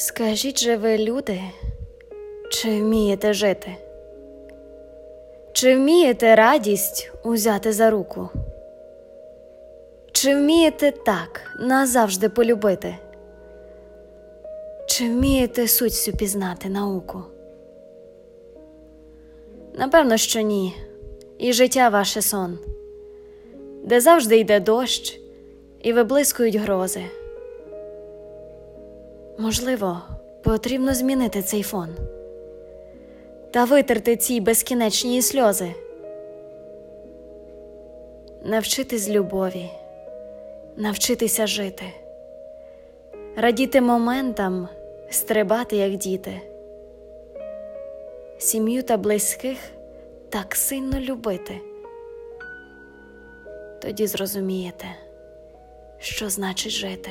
Скажіть же ви, люди, чи вмієте жити? Чи вмієте радість узяти за руку? Чи вмієте так назавжди полюбити? Чи вмієте суть всю пізнати науку? Напевно, що ні, і життя ваше сон, де завжди йде дощ і виблискують грози. Можливо, потрібно змінити цей фон. Та витерти ці безкінечні сльози, навчитись любові, навчитися жити, радіти моментам, стрибати, як діти, сім'ю та близьких так сильно любити. Тоді зрозумієте, що значить жити.